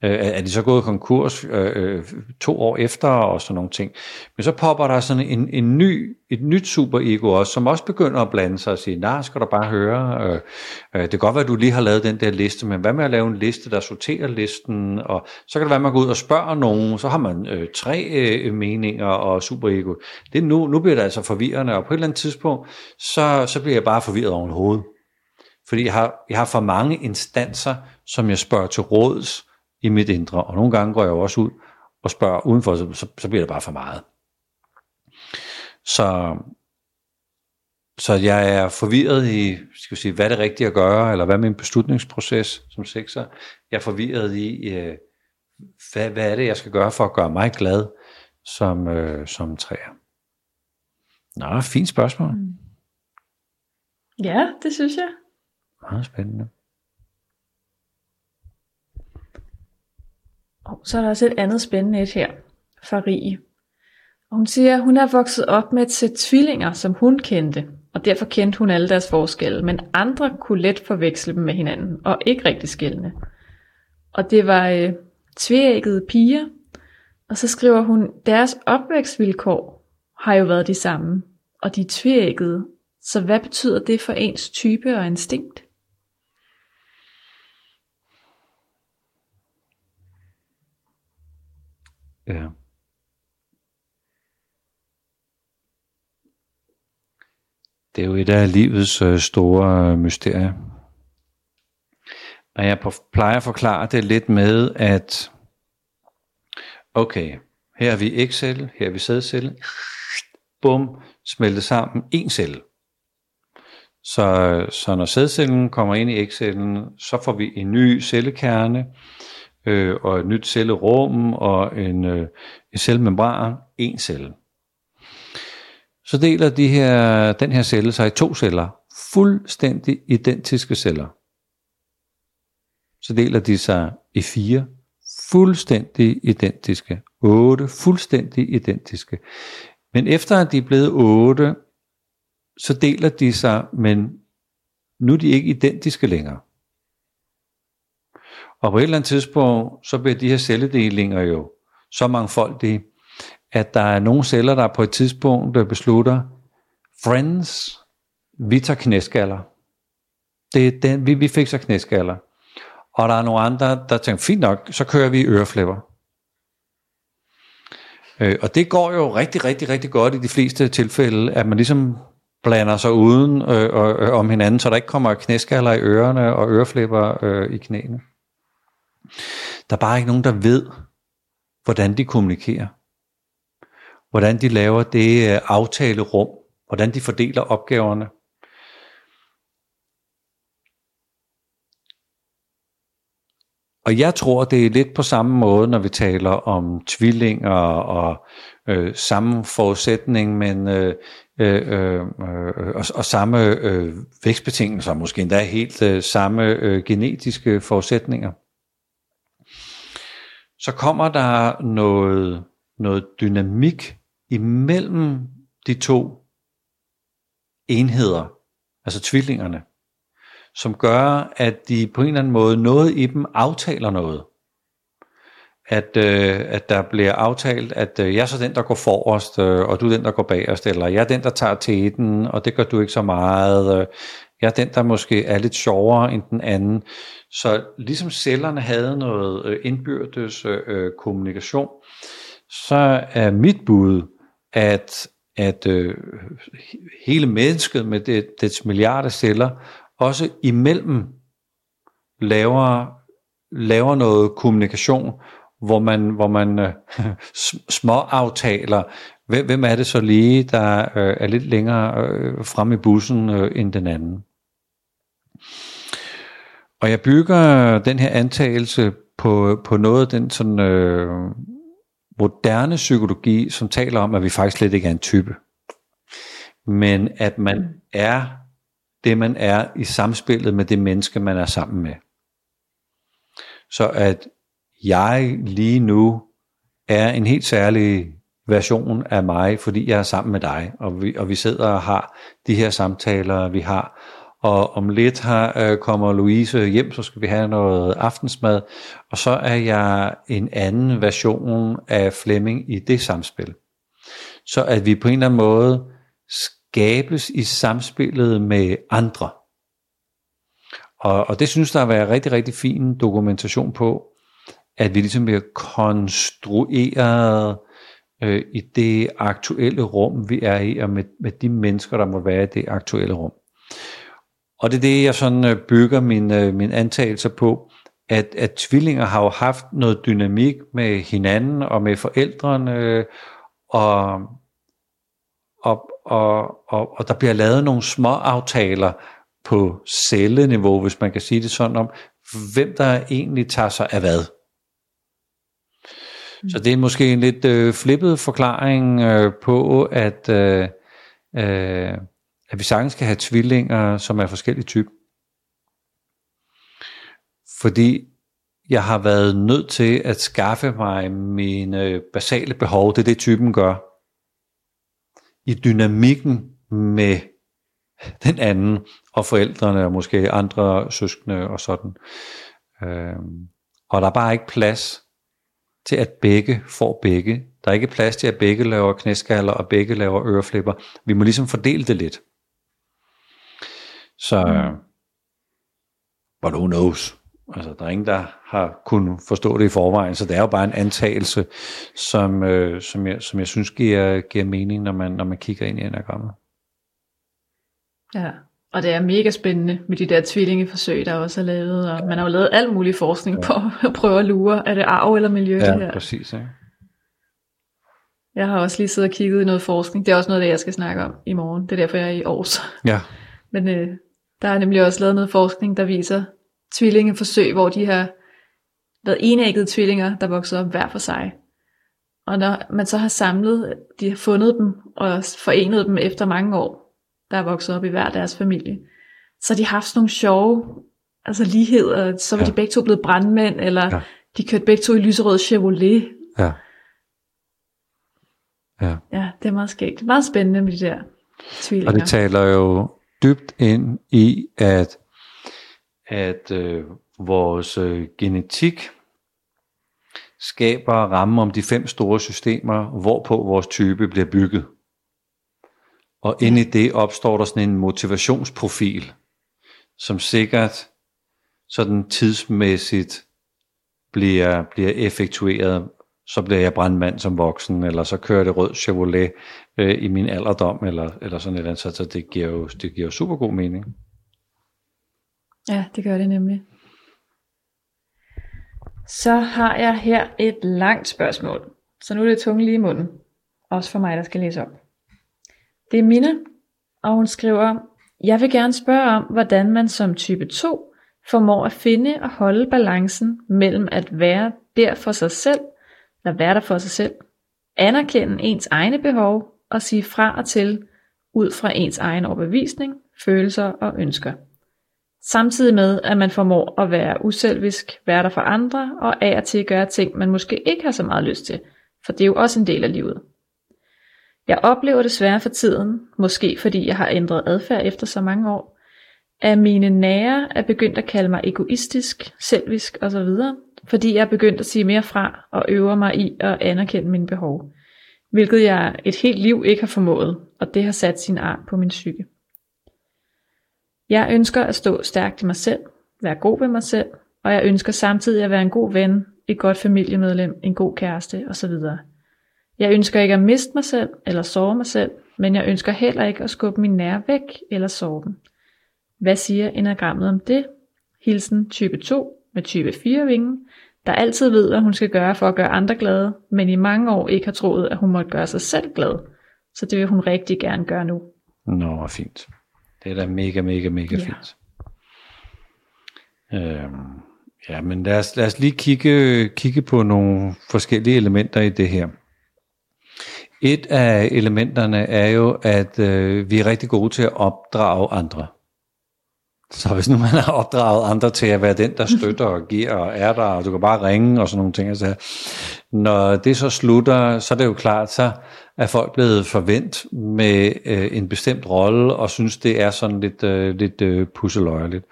øh, er de så gået konkurs øh, øh, to år efter og sådan nogle ting. Men så popper der sådan en, en ny, et nyt superego også, som også begynder at blande sig og sige, nej, skal du bare høre, øh, øh, det kan godt være, at du lige har lavet den der liste, men hvad med at lave en liste, der sorterer listen, og så kan det være, at man går ud og spørger nogen, så har man øh, tre øh, meninger og superego. Det nu, nu bliver det altså forvirrende, og på et eller andet tidspunkt, så, så bliver jeg bare forvirret over hovedet. Fordi jeg har, jeg har for mange instanser, som jeg spørger til råds i mit indre. Og nogle gange går jeg også ud og spørger udenfor, så, så, så bliver det bare for meget. Så, så jeg er forvirret i, skal vi sige, hvad er det rigtige at gøre, eller hvad er min beslutningsproces som sekser. Jeg er forvirret i, øh, hvad, hvad er det, jeg skal gøre for at gøre mig glad som, øh, som træer. Nå, fint spørgsmål. Mm. Ja, det synes jeg. Meget spændende. Og så er der også et andet spændende et her fra Rie. Og hun siger, at hun er vokset op med et sæt tvillinger, som hun kendte. og derfor kendte hun alle deres forskelle, men andre kunne let forveksle dem med hinanden, og ikke rigtig skældne. Og det var øh, tvækkede piger, og så skriver hun, deres opvækstvilkår har jo været de samme, og de er tvækkede, så hvad betyder det for ens type og instinkt? Ja. Det er jo et af livets øh, store øh, mysterier. Og jeg plejer at forklare det lidt med, at okay, her er vi ægcelle, her er vi sædcelle, bum, smeltet sammen, en celle. Så, så når sædcellen kommer ind i ægcellen, så får vi en ny cellekerne, øh, og et nyt cellerum, og en, øh, en cellemembran, en celle så deler de her, den her celle sig i to celler, fuldstændig identiske celler. Så deler de sig i fire fuldstændig identiske, otte fuldstændig identiske. Men efter at de er blevet otte, så deler de sig, men nu er de ikke identiske længere. Og på et eller andet tidspunkt, så bliver de her celledelinger jo så mangfoldige, at der er nogle celler, der på et tidspunkt beslutter, friends, vi tager knæskaller. Det er den, vi, vi så knæskaller. Og der er nogle andre, der tænker, fint nok, så kører vi øreflipper. Øh, og det går jo rigtig, rigtig, rigtig godt i de fleste tilfælde, at man ligesom blander sig uden øh, øh, om hinanden, så der ikke kommer knæskaller i ørerne og øreflipper øh, i knæene. Der er bare ikke nogen, der ved, hvordan de kommunikerer hvordan de laver det øh, aftalerum, hvordan de fordeler opgaverne. Og jeg tror, det er lidt på samme måde, når vi taler om tvillinger og øh, samme forudsætning, men øh, øh, øh, øh, og, og samme øh, vækstbetingelser, måske endda helt øh, samme øh, genetiske forudsætninger. Så kommer der noget, noget dynamik imellem de to enheder, altså tvillingerne, som gør, at de på en eller anden måde, noget i dem aftaler noget. At, øh, at der bliver aftalt, at øh, jeg er så den, der går forrest, øh, og du er den, der går bagerst, eller jeg er den, der tager teten, og det gør du ikke så meget. Øh, jeg er den, der måske er lidt sjovere end den anden. Så ligesom cellerne havde noget øh, indbyrdes øh, kommunikation, så er mit bud, at, at øh, hele mennesket med det, dets milliarder celler også imellem laver, laver noget kommunikation, hvor man, hvor man øh, små aftaler, hvem, hvem er det så lige, der øh, er lidt længere øh, frem i bussen øh, end den anden. Og jeg bygger den her antagelse på, på noget af den sådan, øh, moderne psykologi, som taler om, at vi faktisk slet ikke er en type. Men at man er det, man er i samspillet med det menneske, man er sammen med. Så at jeg lige nu er en helt særlig version af mig, fordi jeg er sammen med dig, og vi, og vi sidder og har de her samtaler, vi har, og om lidt har, øh, kommer Louise hjem, så skal vi have noget aftensmad, og så er jeg en anden version af Flemming i det samspil. Så at vi på en eller anden måde skabes i samspillet med andre. Og, og det synes der har været rigtig, rigtig fin dokumentation på, at vi ligesom bliver konstrueret øh, i det aktuelle rum, vi er i, og med, med de mennesker, der må være i det aktuelle rum. Og det er det, jeg sådan øh, bygger min, øh, min antagelser på, at, at tvillinger har jo haft noget dynamik med hinanden og med forældrene, og, og, og, og, og der bliver lavet nogle små aftaler på celleniveau, hvis man kan sige det sådan om, hvem der egentlig tager sig af hvad. Mm. Så det er måske en lidt øh, flippet forklaring øh, på, at øh, øh, at vi sagtens skal have tvillinger, som er forskellige typer. Fordi jeg har været nødt til at skaffe mig mine basale behov. Det er det, typen gør. I dynamikken med den anden, og forældrene, og måske andre søskende og sådan. Øh, og der er bare ikke plads til, at begge får begge. Der er ikke plads til, at begge laver knæskaller, og begge laver øreflipper. Vi må ligesom fordele det lidt. Så, mm. but who knows? Altså, der er ingen, der har kunnet forstå det i forvejen, så det er jo bare en antagelse, som, øh, som, jeg, som jeg synes giver, giver mening, når man, når man kigger ind i enagrammet. Ja, og det er mega spændende med de der tvillingeforsøg, der også er lavet, og man har jo lavet al mulig forskning ja. på at prøve at lure, er det arv eller miljø ja, det her? præcis. Ja. Jeg har også lige siddet og kigget i noget forskning, det er også noget, det jeg skal snakke om i morgen, det er derfor jeg er i Aarhus. Ja. Men øh, der er nemlig også lavet noget forskning, der viser tvillingeforsøg, hvor de har været enæggede tvillinger, der vokser op hver for sig. Og når man så har samlet, de har fundet dem og forenet dem efter mange år, der er vokset op i hver deres familie, så har de haft sådan nogle sjove altså ligheder. Så var ja. de begge to blevet brandmænd, eller ja. de kørte begge to i lyserød Chevrolet. Ja. Ja. Ja, det er meget skægt. Meget spændende med de der tvillinger. Og det taler jo dybt ind i, at, at øh, vores øh, genetik skaber ramme om de fem store systemer, hvorpå vores type bliver bygget. Og inde i det opstår der sådan en motivationsprofil, som sikkert sådan tidsmæssigt bliver, bliver effektueret. Så bliver jeg brandmand som voksen, eller så kører det rød Chevrolet øh, i min alderdom, eller, eller sådan et eller andet. Så det giver jo, det giver jo super god mening. Ja, det gør det nemlig. Så har jeg her et langt spørgsmål. Så nu er det tunge lige i munden. Også for mig, der skal læse op. Det er Mina, og hun skriver, Jeg vil gerne spørge om, hvordan man som type 2 formår at finde og holde balancen mellem at være der for sig selv, eller være der for sig selv, anerkende ens egne behov at sige fra og til ud fra ens egen overbevisning, følelser og ønsker. Samtidig med, at man formår at være uselvisk, være der for andre og af og til gøre ting, man måske ikke har så meget lyst til, for det er jo også en del af livet. Jeg oplever desværre for tiden, måske fordi jeg har ændret adfærd efter så mange år, at mine nære er begyndt at kalde mig egoistisk, selvisk osv., fordi jeg er begyndt at sige mere fra og øver mig i at anerkende mine behov, hvilket jeg et helt liv ikke har formået, og det har sat sin arm på min psyke. Jeg ønsker at stå stærkt i mig selv, være god ved mig selv, og jeg ønsker samtidig at være en god ven, et godt familiemedlem, en god kæreste osv. Jeg ønsker ikke at miste mig selv eller sove mig selv, men jeg ønsker heller ikke at skubbe min nær væk eller sove dem. Hvad siger enagrammet om det? Hilsen type 2 med type 4 vingen, der altid ved, hvad hun skal gøre for at gøre andre glade, men i mange år ikke har troet, at hun måtte gøre sig selv glad. Så det vil hun rigtig gerne gøre nu. Nå, fint. Det er da mega, mega, mega ja. fint. Øhm, ja, men lad os, lad os lige kigge, kigge på nogle forskellige elementer i det her. Et af elementerne er jo, at øh, vi er rigtig gode til at opdrage andre. Så hvis nu man har opdraget andre til at være den, der støtter og giver og er der, og du kan bare ringe og sådan nogle ting. Altså, når det så slutter, så er det jo klart, så er folk blevet forvent med øh, en bestemt rolle, og synes, det er sådan lidt, øh, lidt øh, pusseløjeligt.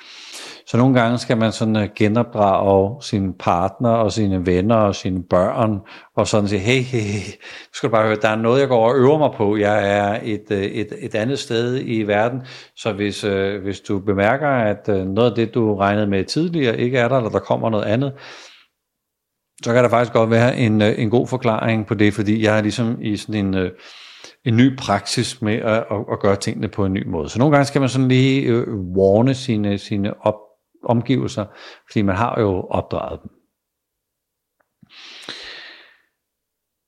Så nogle gange skal man sådan øh, genopdrage sine partner og sine venner og sine børn, og sådan sige, hey, hey, hey, skal du bare høre, der er noget, jeg går og øver mig på. Jeg er et, øh, et, et andet sted i verden, så hvis, øh, hvis du bemærker, at øh, noget af det, du regnede med tidligere, ikke er der, eller der kommer noget andet, så kan der faktisk godt være en, en god forklaring på det, fordi jeg er ligesom i sådan en, en ny praksis med at, at, at gøre tingene på en ny måde. Så nogle gange skal man sådan lige øh, warne sine, sine op, omgivelser, fordi man har jo opdraget dem.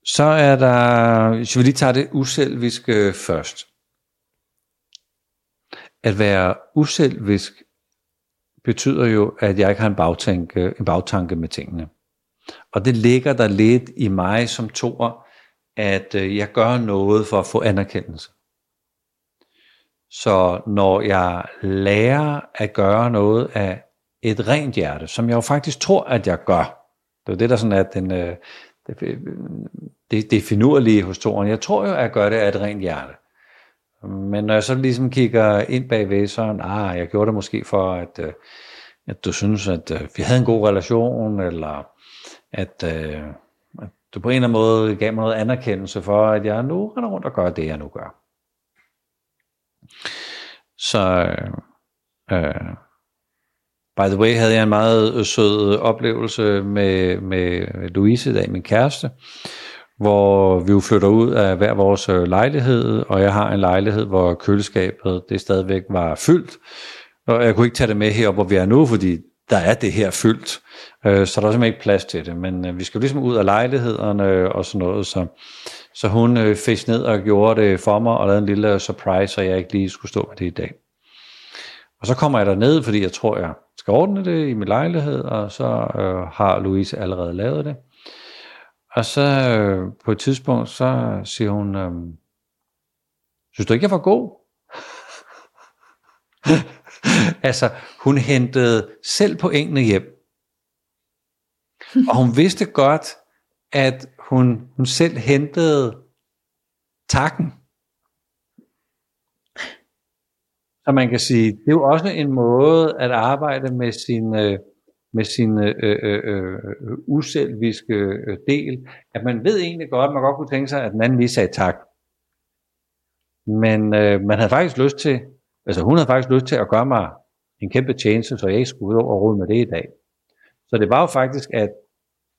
Så er der, hvis vi lige tager det uselviske først. At være uselvisk betyder jo, at jeg ikke har en bagtanke, en bagtanke med tingene. Og det ligger der lidt i mig som toer, at øh, jeg gør noget for at få anerkendelse. Så når jeg lærer at gøre noget af et rent hjerte, som jeg jo faktisk tror, at jeg gør. Det er det, der sådan er den, øh, det, det, det finurlige hos toren. Jeg tror jo, at jeg gør det af et rent hjerte. Men når jeg så ligesom kigger ind bagved, så ah, jeg gjorde det måske for, at, øh, at du synes, at øh, vi havde en god relation, eller at, øh, at du på en eller anden måde gav mig noget anerkendelse for, at jeg nu render rundt og gør det, jeg nu gør. Så øh, by the way havde jeg en meget øh, sød øh, oplevelse med, med Louise, der min kæreste, hvor vi jo flytter ud af hver vores øh, lejlighed, og jeg har en lejlighed, hvor køleskabet det stadigvæk var fyldt, og jeg kunne ikke tage det med herop, hvor vi er nu, fordi der er det her fyldt, så der er simpelthen ikke plads til det, men vi skal jo ligesom ud af lejlighederne og sådan noget, så, så hun fik ned og gjorde det for mig, og lavede en lille surprise, så jeg ikke lige skulle stå med det i dag. Og så kommer jeg der ned, fordi jeg tror, jeg skal ordne det i min lejlighed, og så øh, har Louise allerede lavet det. Og så øh, på et tidspunkt, så siger hun, øh, synes du ikke, jeg var god? altså, hun hentede selv pointene hjem. Og hun vidste godt, at hun, hun selv hentede takken. Så man kan sige, det er jo også en måde at arbejde med sin, øh, med sin øh, øh, øh, uselviske øh, del, at man ved egentlig godt, at man godt kunne tænke sig, at den anden lige sagde tak. Men øh, man havde faktisk lyst til, altså hun havde faktisk lyst til at gøre mig en kæmpe tjeneste, så jeg ikke skulle ud og rode med det i dag. Så det var jo faktisk at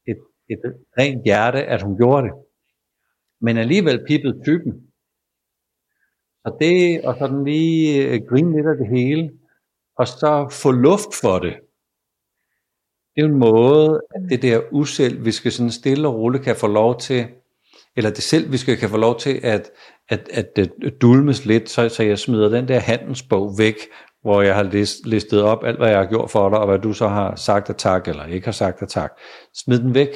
et, et rent hjerte, at hun gjorde det. Men alligevel pippede typen. Så det, og sådan lige øh, grine lidt af det hele, og så få luft for det. Det er en måde, at det der usel, vi skal sådan stille og roligt kan få lov til, eller det selv, vi skal kan få lov til at, at, at, at dulmes lidt, så, så jeg smider den der handelsbog væk, hvor jeg har list, listet op alt, hvad jeg har gjort for dig, og hvad du så har sagt af tak, eller ikke har sagt af tak. Smid den væk.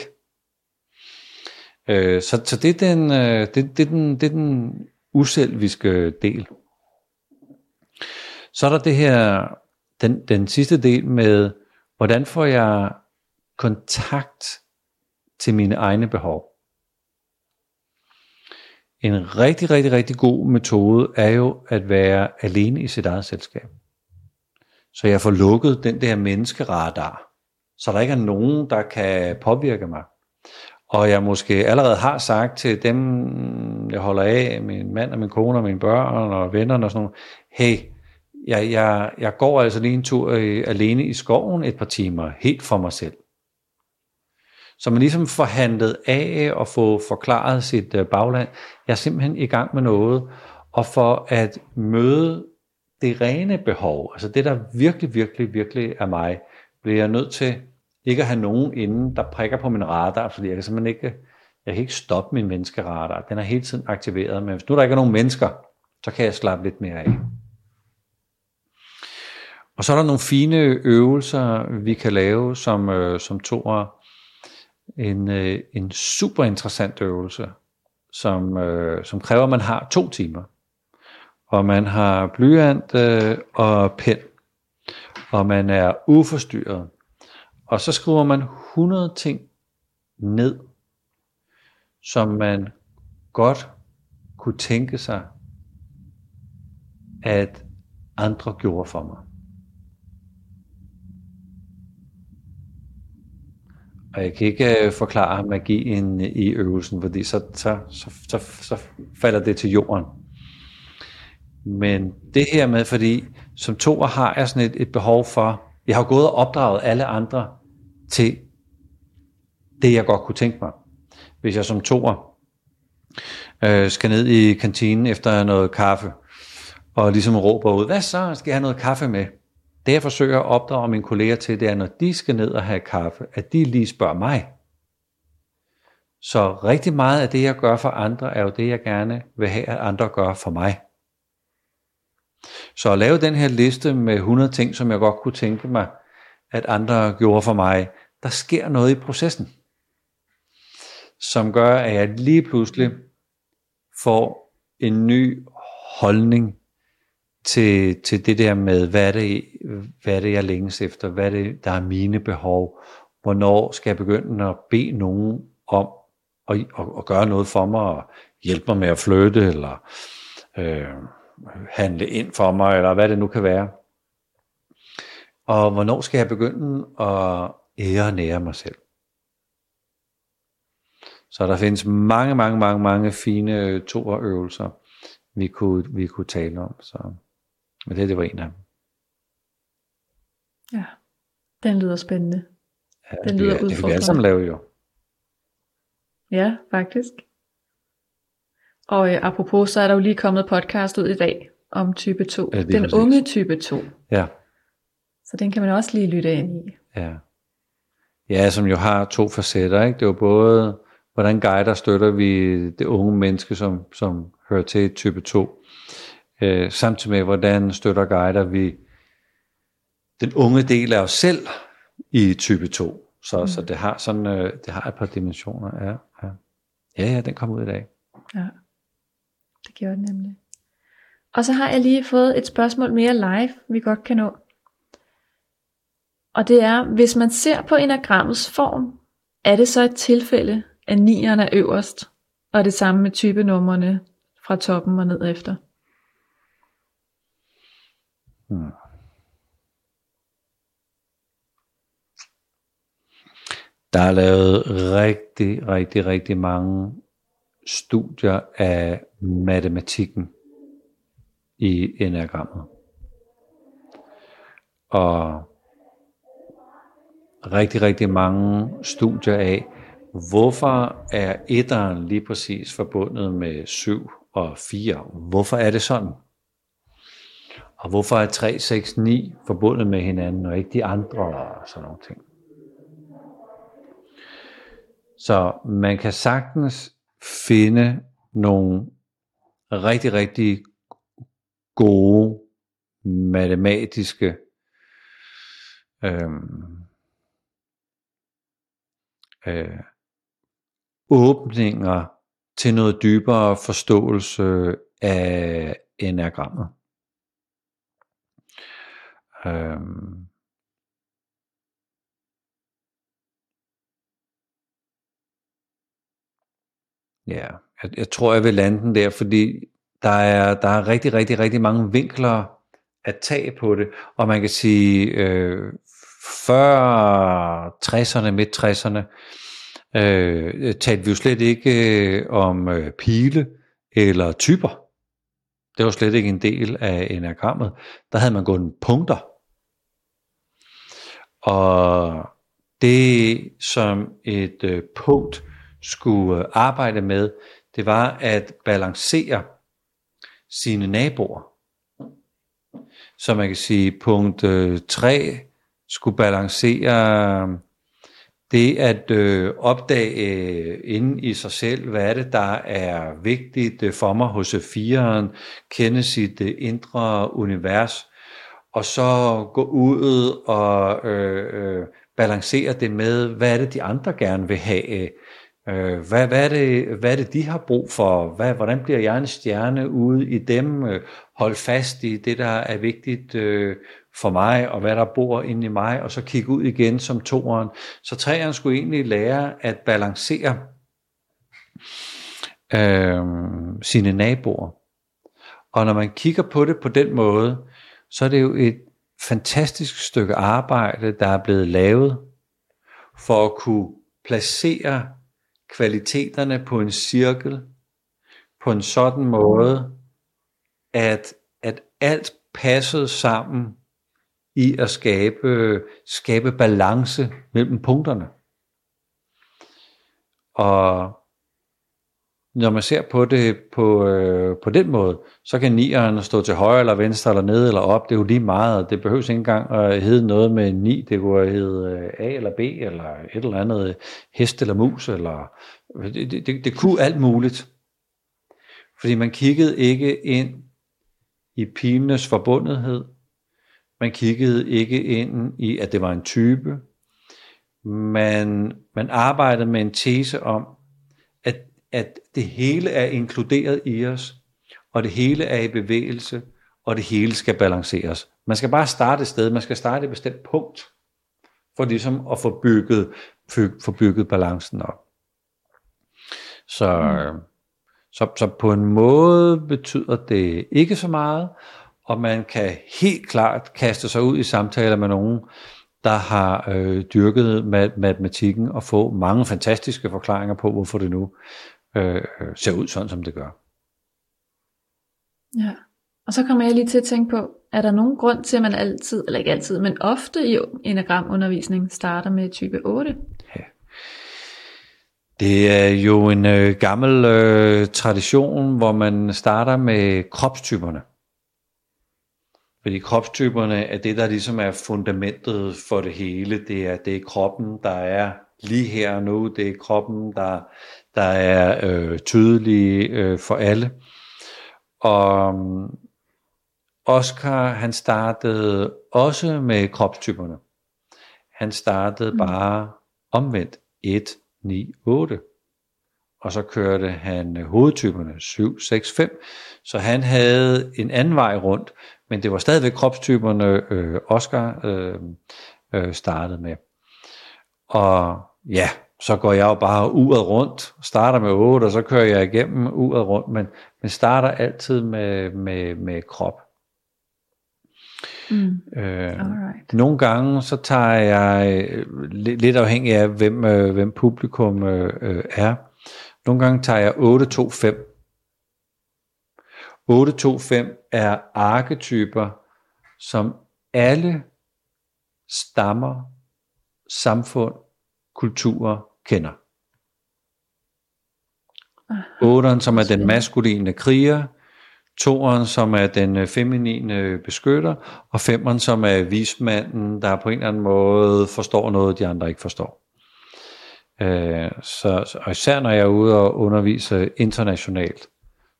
Øh, så, så det er den, øh, det, det, er den, det er den uselviske del. Så er der det her, den, den sidste del med, hvordan får jeg kontakt til mine egne behov. En rigtig, rigtig, rigtig god metode er jo at være alene i sit eget selskab. Så jeg får lukket den der menneskeradar, så der ikke er nogen, der kan påvirke mig. Og jeg måske allerede har sagt til dem, jeg holder af, min mand og min kone og mine børn og vennerne og sådan noget, hey, jeg, jeg, jeg går altså lige en tur øh, alene i skoven et par timer, helt for mig selv. Så man ligesom får handlet af og få forklaret sit øh, bagland. Jeg er simpelthen i gang med noget, og for at møde det rene behov, altså det der virkelig, virkelig, virkelig er mig, bliver jeg nødt til ikke at have nogen inden, der prikker på min radar, fordi jeg kan simpelthen ikke, jeg kan ikke stoppe min menneskeradar. Den er hele tiden aktiveret, men hvis nu der ikke er nogen mennesker, så kan jeg slappe lidt mere af. Og så er der nogle fine øvelser, vi kan lave som, øh, som toer. En, øh, en super interessant øvelse, som, øh, som kræver, at man har to timer. Og man har blyant øh, og pen. Og man er uforstyrret. Og så skriver man 100 ting ned, som man godt kunne tænke sig, at andre gjorde for mig. Og jeg kan ikke øh, forklare magien øh, i øvelsen, fordi så, så, så, så, så falder det til jorden. Men det her med, fordi som toer har jeg sådan et, et behov for, jeg har gået og opdraget alle andre til det, jeg godt kunne tænke mig. Hvis jeg som toer øh, skal ned i kantinen efter noget kaffe, og ligesom råber ud, hvad så, skal jeg have noget kaffe med? Det jeg forsøger at opdrage mine kolleger til, det er, når de skal ned og have kaffe, at de lige spørger mig. Så rigtig meget af det, jeg gør for andre, er jo det, jeg gerne vil have, at andre gør for mig. Så at lave den her liste med 100 ting, som jeg godt kunne tænke mig, at andre gjorde for mig, der sker noget i processen, som gør, at jeg lige pludselig får en ny holdning til, til det der med, hvad er, det, hvad er det, jeg længes efter, hvad er det, der er mine behov, hvornår skal jeg begynde at bede nogen om at, at, at gøre noget for mig, og hjælpe mig med at flytte, eller øh, handle ind for mig, eller hvad det nu kan være. Og hvornår skal jeg begynde at ære og nære mig selv? Så der findes mange, mange, mange, mange fine øvelser, vi kunne, vi kunne tale om. Så, men det, det var en af dem. Ja, den lyder spændende. Ja, Den lyder det, det kan vi alle sammen lave jo. Ja, faktisk. Og øh, apropos, så er der jo lige kommet podcast ud i dag om type 2. Ja, den præcis. unge type 2. Ja, Så den kan man også lige lytte ind i. ja. Ja, som jo har to facetter. Ikke? Det er jo både, hvordan guider støtter vi det unge menneske, som, som hører til type 2. Øh, samtidig med, hvordan støtter guider vi den unge del af os selv i type 2. Så, mm. så det har sådan, øh, det har et par dimensioner. Ja, ja. ja, ja den kommer ud i dag. Ja, det gjorde den nemlig. Og så har jeg lige fået et spørgsmål mere live, vi godt kan nå. Og det er, hvis man ser på enagrammets form, er det så et tilfælde, at nieren er øverst, og det samme med typenummerne fra toppen og ned efter? Hmm. Der er lavet rigtig, rigtig, rigtig mange studier af matematikken i enagrammet. Og rigtig, rigtig mange studier af, hvorfor er etteren lige præcis forbundet med 7 og 4? Hvorfor er det sådan? Og hvorfor er 3, 6, 9 forbundet med hinanden, og ikke de andre og sådan nogle ting? Så man kan sagtens finde nogle rigtig, rigtig gode matematiske øhm, øh, åbninger til noget dybere forståelse af enagrammet. Øhm, Ja, jeg, jeg tror, jeg vil lande den der, fordi der er, der er rigtig, rigtig, rigtig mange vinkler at tage på det. Og man kan sige, øh, før 60'erne, midt 60'erne, øh, talte vi jo slet ikke øh, om øh, pile eller typer. Det var slet ikke en del af enagrammet. Der havde man gået punkter. Og det som et øh, punkt skulle øh, arbejde med, det var at balancere sine naboer. Så man kan sige, punkt øh, 3 skulle balancere det at øh, opdage øh, inde i sig selv, hvad er det, der er vigtigt øh, for mig hos fireren, kende sit øh, indre univers, og så gå ud og øh, øh, balancere det med, hvad er det, de andre gerne vil have, Øh, hvad, hvad, er det, hvad er det, de har brug for? Hvad, hvordan bliver jeg en stjerne ude i dem? Øh, hold fast i det, der er vigtigt øh, for mig, og hvad der bor inde i mig, og så kigge ud igen som toeren. Så træerne skulle egentlig lære at balancere øh, sine naboer. Og når man kigger på det på den måde, så er det jo et fantastisk stykke arbejde, der er blevet lavet for at kunne placere kvaliteterne på en cirkel på en sådan måde, at, at alt passede sammen i at skabe, skabe balance mellem punkterne. Og når man ser på det på, øh, på den måde, så kan nieren stå til højre eller venstre eller ned eller op. Det er jo lige meget. Det behøves ikke engang at hedde noget med ni. Det kunne hedde øh, A eller B eller et eller andet øh, hest eller mus. Eller, det, det, det, det kunne alt muligt. Fordi man kiggede ikke ind i pilenes forbundethed. Man kiggede ikke ind i, at det var en type. Man, man arbejdede med en tese om, at at det hele er inkluderet i os, og det hele er i bevægelse, og det hele skal balanceres. Man skal bare starte et sted, man skal starte et bestemt punkt, for ligesom at få bygget, få bygget balancen op. Så, mm. Så, så på en måde betyder det ikke så meget, og man kan helt klart kaste sig ud i samtaler med nogen, der har øh, dyrket mat- matematikken og få mange fantastiske forklaringer på, hvorfor det nu øh, ser ud sådan, som det gør. Ja. Og så kommer jeg lige til at tænke på, er der nogen grund til, at man altid, eller ikke altid, men ofte i enagramundervisning starter med type 8? Ja. Det er jo en øh, gammel øh, tradition, hvor man starter med kropstyperne. Fordi kropstyperne er det, der ligesom er fundamentet for det hele. Det er, det er kroppen, der er lige her og nu. Det er kroppen, der, der er øh, tydelig øh, for alle. Og Oscar, han startede også med kropstyperne. Han startede mm. bare omvendt 1, 9, 8. Og så kørte han hovedtyperne 7, 6, 5. Så han havde en anden vej rundt, men det var stadigvæk kropstyperne, øh, Oscar øh, øh, startede med. Og ja, så går jeg jo bare uret rundt, starter med 8, og så kører jeg igennem uret rundt, men, men starter altid med, med, med krop. Mm. Øh, nogle gange så tager jeg øh, lidt, lidt afhængig af hvem, øh, hvem publikum øh, øh er. Nogle gange tager jeg 8-2-5. 8-2-5 er arketyper, som alle stammer, samfund, kulturer kender. Otteren, som er den maskuline kriger, toeren, som er den øh, feminine beskytter, og femeren, som er vismanden, der på en eller anden måde forstår noget, de andre ikke forstår. Øh, så, og især når jeg er ude og undervise internationalt,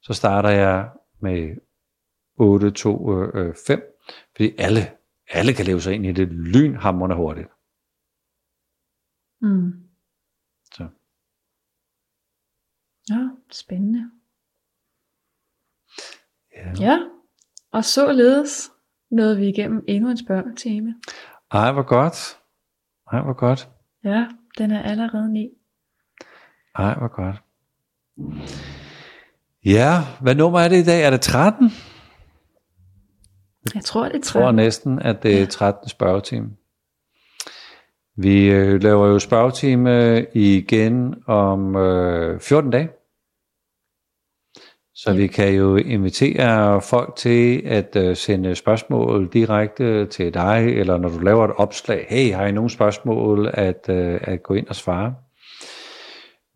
så starter jeg med 8, 2, 5, fordi alle, alle kan leve sig ind i det lynhamrende hurtigt. Mm. Så. Ja, spændende. Ja. ja, og således nåede vi igennem endnu en spørgetime. Ej, hvor godt. Ej, hvor godt. Ja, den er allerede ni. Ej, hvor godt. Ja, hvad nummer er det i dag? Er det 13? Jeg tror, det er 13. Jeg tror næsten, at det er 13 spørgetime. Vi øh, laver jo spørgetime igen om øh, 14 dage. Så ja. vi kan jo invitere folk til at uh, sende spørgsmål direkte til dig, eller når du laver et opslag, hey, har I nogle spørgsmål, at, uh, at gå ind og svare.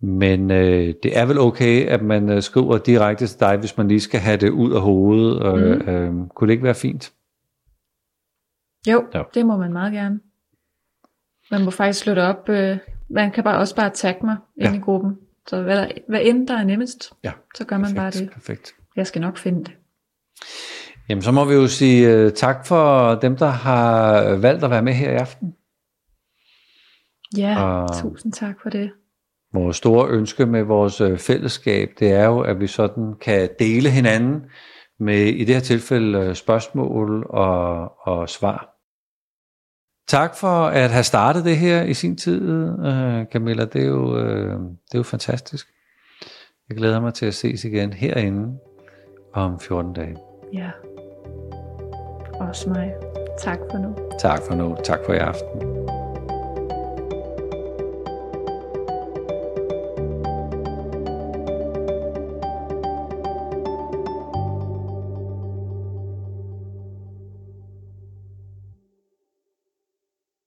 Men uh, det er vel okay, at man uh, skriver direkte til dig, hvis man lige skal have det ud af hovedet. Mm. Uh, uh, kunne det ikke være fint? Jo, jo, det må man meget gerne. Man må faktisk slå det op. Uh, man kan bare også bare tagge mig ja. ind i gruppen. Så hvad, hvad end der er nemmest, ja, så gør man perfekt, bare det. Perfekt. Jeg skal nok finde det. Jamen så må vi jo sige uh, tak for dem, der har valgt at være med her i aften. Ja, og tusind tak for det. Vores store ønske med vores øh, fællesskab, det er jo, at vi sådan kan dele hinanden med i det her tilfælde øh, spørgsmål og, og svar. Tak for at have startet det her i sin tid, uh, Camilla. Det er, jo, uh, det er jo fantastisk. Jeg glæder mig til at ses igen herinde om 14 dage. Ja, også mig. Tak for nu. Tak for nu. Tak for i aften.